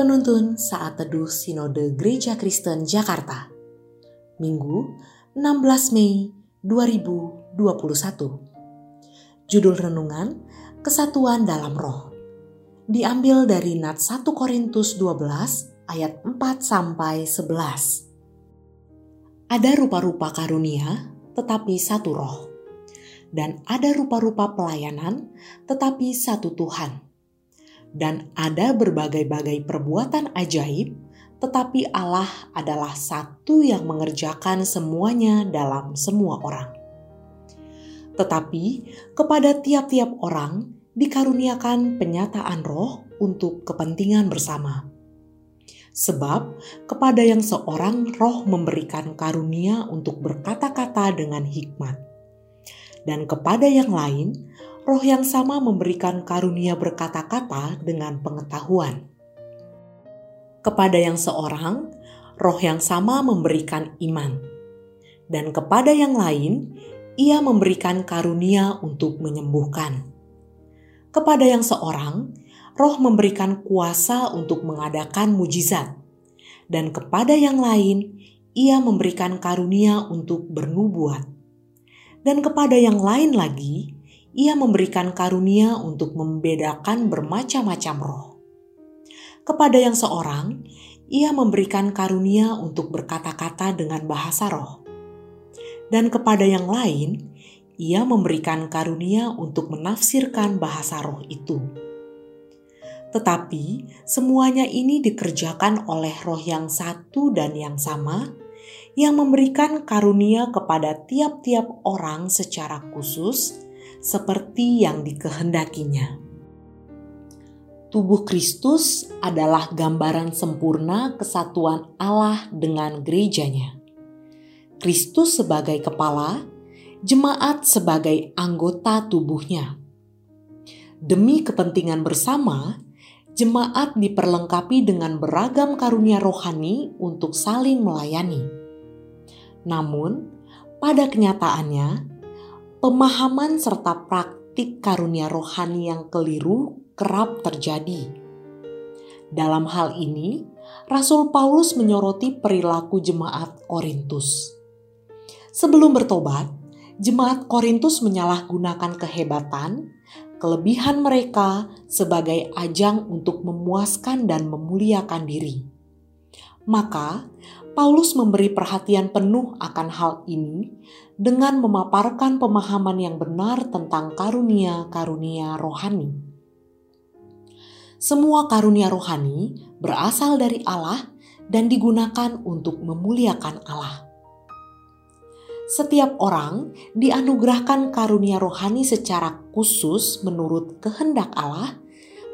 Penuntun Saat Teduh Sinode Gereja Kristen Jakarta. Minggu 16 Mei 2021 Judul Renungan Kesatuan dalam Roh. Diambil dari Nat 1 Korintus 12 ayat 4 sampai 11 Ada rupa-rupa karunia tetapi satu roh. Dan ada rupa-rupa pelayanan tetapi satu Tuhan dan ada berbagai-bagai perbuatan ajaib, tetapi Allah adalah satu yang mengerjakan semuanya dalam semua orang. Tetapi kepada tiap-tiap orang dikaruniakan penyataan roh untuk kepentingan bersama. Sebab kepada yang seorang roh memberikan karunia untuk berkata-kata dengan hikmat. Dan kepada yang lain roh yang sama memberikan karunia berkata-kata dengan pengetahuan. Kepada yang seorang, roh yang sama memberikan iman, dan kepada yang lain, ia memberikan karunia untuk menyembuhkan. Kepada yang seorang, roh memberikan kuasa untuk mengadakan mujizat, dan kepada yang lain, ia memberikan karunia untuk bernubuat. Dan kepada yang lain lagi, ia memberikan karunia untuk membedakan bermacam-macam roh. Kepada yang seorang, ia memberikan karunia untuk berkata-kata dengan bahasa roh. Dan kepada yang lain, ia memberikan karunia untuk menafsirkan bahasa roh itu. Tetapi semuanya ini dikerjakan oleh roh yang satu dan yang sama, yang memberikan karunia kepada tiap-tiap orang secara khusus seperti yang dikehendakinya. Tubuh Kristus adalah gambaran sempurna kesatuan Allah dengan gerejanya. Kristus sebagai kepala, jemaat sebagai anggota tubuhnya. Demi kepentingan bersama, jemaat diperlengkapi dengan beragam karunia rohani untuk saling melayani. Namun, pada kenyataannya, pemahaman serta praktik karunia rohani yang keliru kerap terjadi. Dalam hal ini, Rasul Paulus menyoroti perilaku jemaat Korintus. Sebelum bertobat, jemaat Korintus menyalahgunakan kehebatan, kelebihan mereka sebagai ajang untuk memuaskan dan memuliakan diri. Maka, Paulus memberi perhatian penuh akan hal ini dengan memaparkan pemahaman yang benar tentang karunia-karunia rohani. Semua karunia rohani berasal dari Allah dan digunakan untuk memuliakan Allah. Setiap orang dianugerahkan karunia rohani secara khusus menurut kehendak Allah,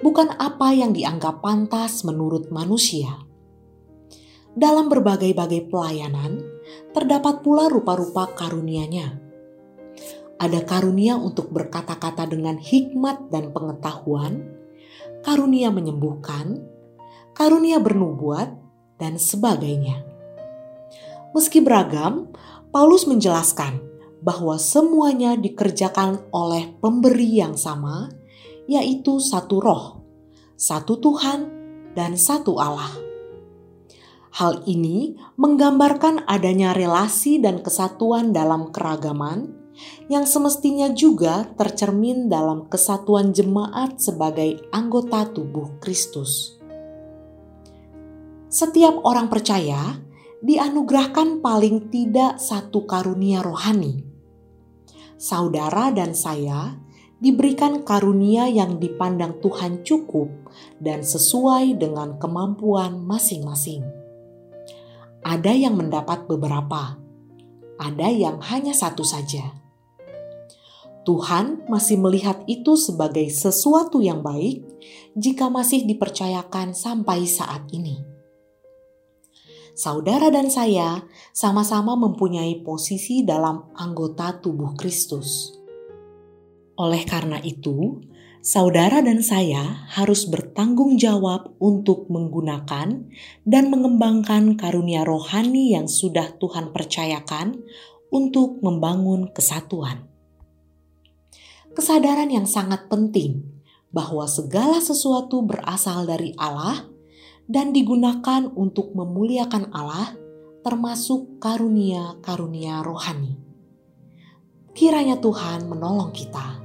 bukan apa yang dianggap pantas menurut manusia. Dalam berbagai-bagai pelayanan, terdapat pula rupa-rupa karunia-Nya. Ada karunia untuk berkata-kata dengan hikmat dan pengetahuan, karunia menyembuhkan, karunia bernubuat, dan sebagainya. Meski beragam, Paulus menjelaskan bahwa semuanya dikerjakan oleh pemberi yang sama, yaitu satu roh, satu Tuhan, dan satu Allah. Hal ini menggambarkan adanya relasi dan kesatuan dalam keragaman yang semestinya juga tercermin dalam kesatuan jemaat sebagai anggota tubuh Kristus. Setiap orang percaya dianugerahkan paling tidak satu karunia rohani. Saudara dan saya diberikan karunia yang dipandang Tuhan cukup dan sesuai dengan kemampuan masing-masing. Ada yang mendapat beberapa, ada yang hanya satu saja. Tuhan masih melihat itu sebagai sesuatu yang baik jika masih dipercayakan sampai saat ini. Saudara dan saya sama-sama mempunyai posisi dalam anggota tubuh Kristus. Oleh karena itu, saudara dan saya harus bertanggung jawab untuk menggunakan dan mengembangkan karunia rohani yang sudah Tuhan percayakan untuk membangun kesatuan. Kesadaran yang sangat penting bahwa segala sesuatu berasal dari Allah dan digunakan untuk memuliakan Allah, termasuk karunia-karunia rohani. Kiranya Tuhan menolong kita.